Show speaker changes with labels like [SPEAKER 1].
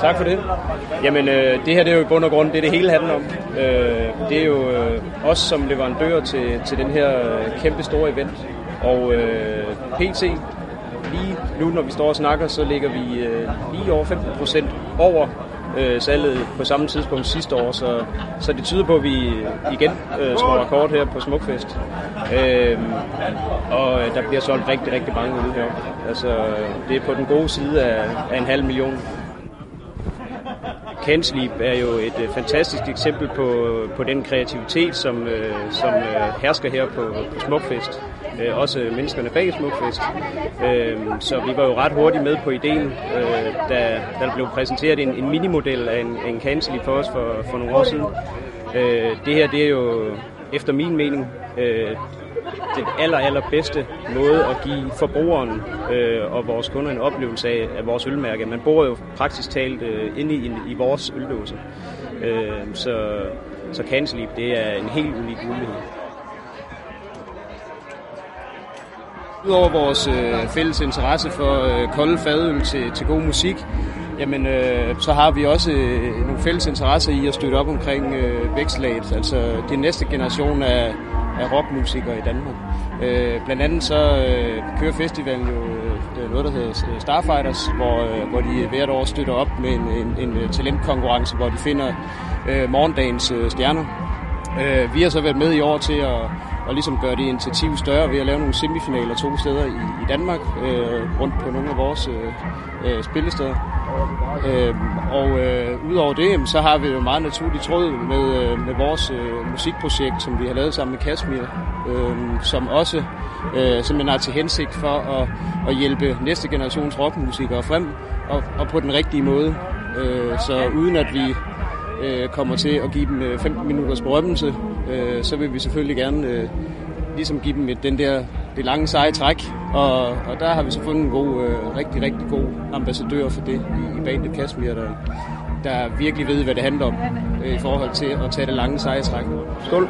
[SPEAKER 1] Tak for det. Jamen, øh, det her det er jo i bund og grund det, det hele handler om. Øh, det er jo øh, os som leverandører til, til den her øh, kæmpe store event. Og øh, PT, lige nu når vi står og snakker, så ligger vi øh, lige over 15 procent over øh, salget på samme tidspunkt sidste år, så, så det tyder på, at vi igen øh, slår rekord her på Smukfest. Øhm, øh, og der bliver solgt rigtig, rigtig mange ude her. Altså, øh, det er på den gode side af, af en halv million. Cansleep er jo et øh, fantastisk eksempel på, øh, på den kreativitet, som, øh, som øh, hersker her på, på Smukfest. Øh, også menneskerne bag Smukfest. Øh, så vi var jo ret hurtigt med på ideen, øh, da, da der blev præsenteret en, en minimodel af en, en Cansleep for os for, for nogle år siden. Øh, det her det er jo efter min mening øh, den aller, aller bedste måde at give forbrugeren øh, og vores kunder en oplevelse af, af vores ølmærke. Man bor jo praktisk talt øh, inde i, i vores øldåse. Øh, så, så Cansleep, det er en helt unik mulighed. Udover vores øh, fælles interesse for øh, kolde fadøl til, til god musik, jamen øh, så har vi også øh, nogle fælles interesser i at støtte op omkring øh, vækstlaget, altså den næste generation af, af rockmusikere i Danmark. Øh, blandt andet så øh, kører festivalen jo øh, noget, der hedder øh, Starfighters, hvor, øh, hvor de hvert år støtter op med en, en, en øh, talentkonkurrence, hvor de finder øh, morgendagens øh, stjerner. Øh, vi har så været med i år til at, og ligesom gøre det initiativ større ved at lave nogle semifinaler to steder i, i Danmark, øh, rundt på nogle af vores øh, øh, spillesteder. Øh, og øh, udover det, så har vi jo meget naturligt tråd med, øh, med vores øh, musikprojekt, som vi har lavet sammen med Kashmir, øh, som også øh, simpelthen har til hensigt for at, at hjælpe næste generations rockmusikere frem og, og på den rigtige måde. Øh, så uden at vi øh, kommer til at give dem øh, 15 minutters berømmelse, øh, så vil vi selvfølgelig gerne øh, ligesom give dem et, den der, det lange seje træk. Og, og der har vi så fundet en god, øh, rigtig, rigtig god ambassadør for det i, i bandet Kasmir, der, der virkelig ved, hvad det handler om øh, i forhold til at tage det lange seje træk. Skål!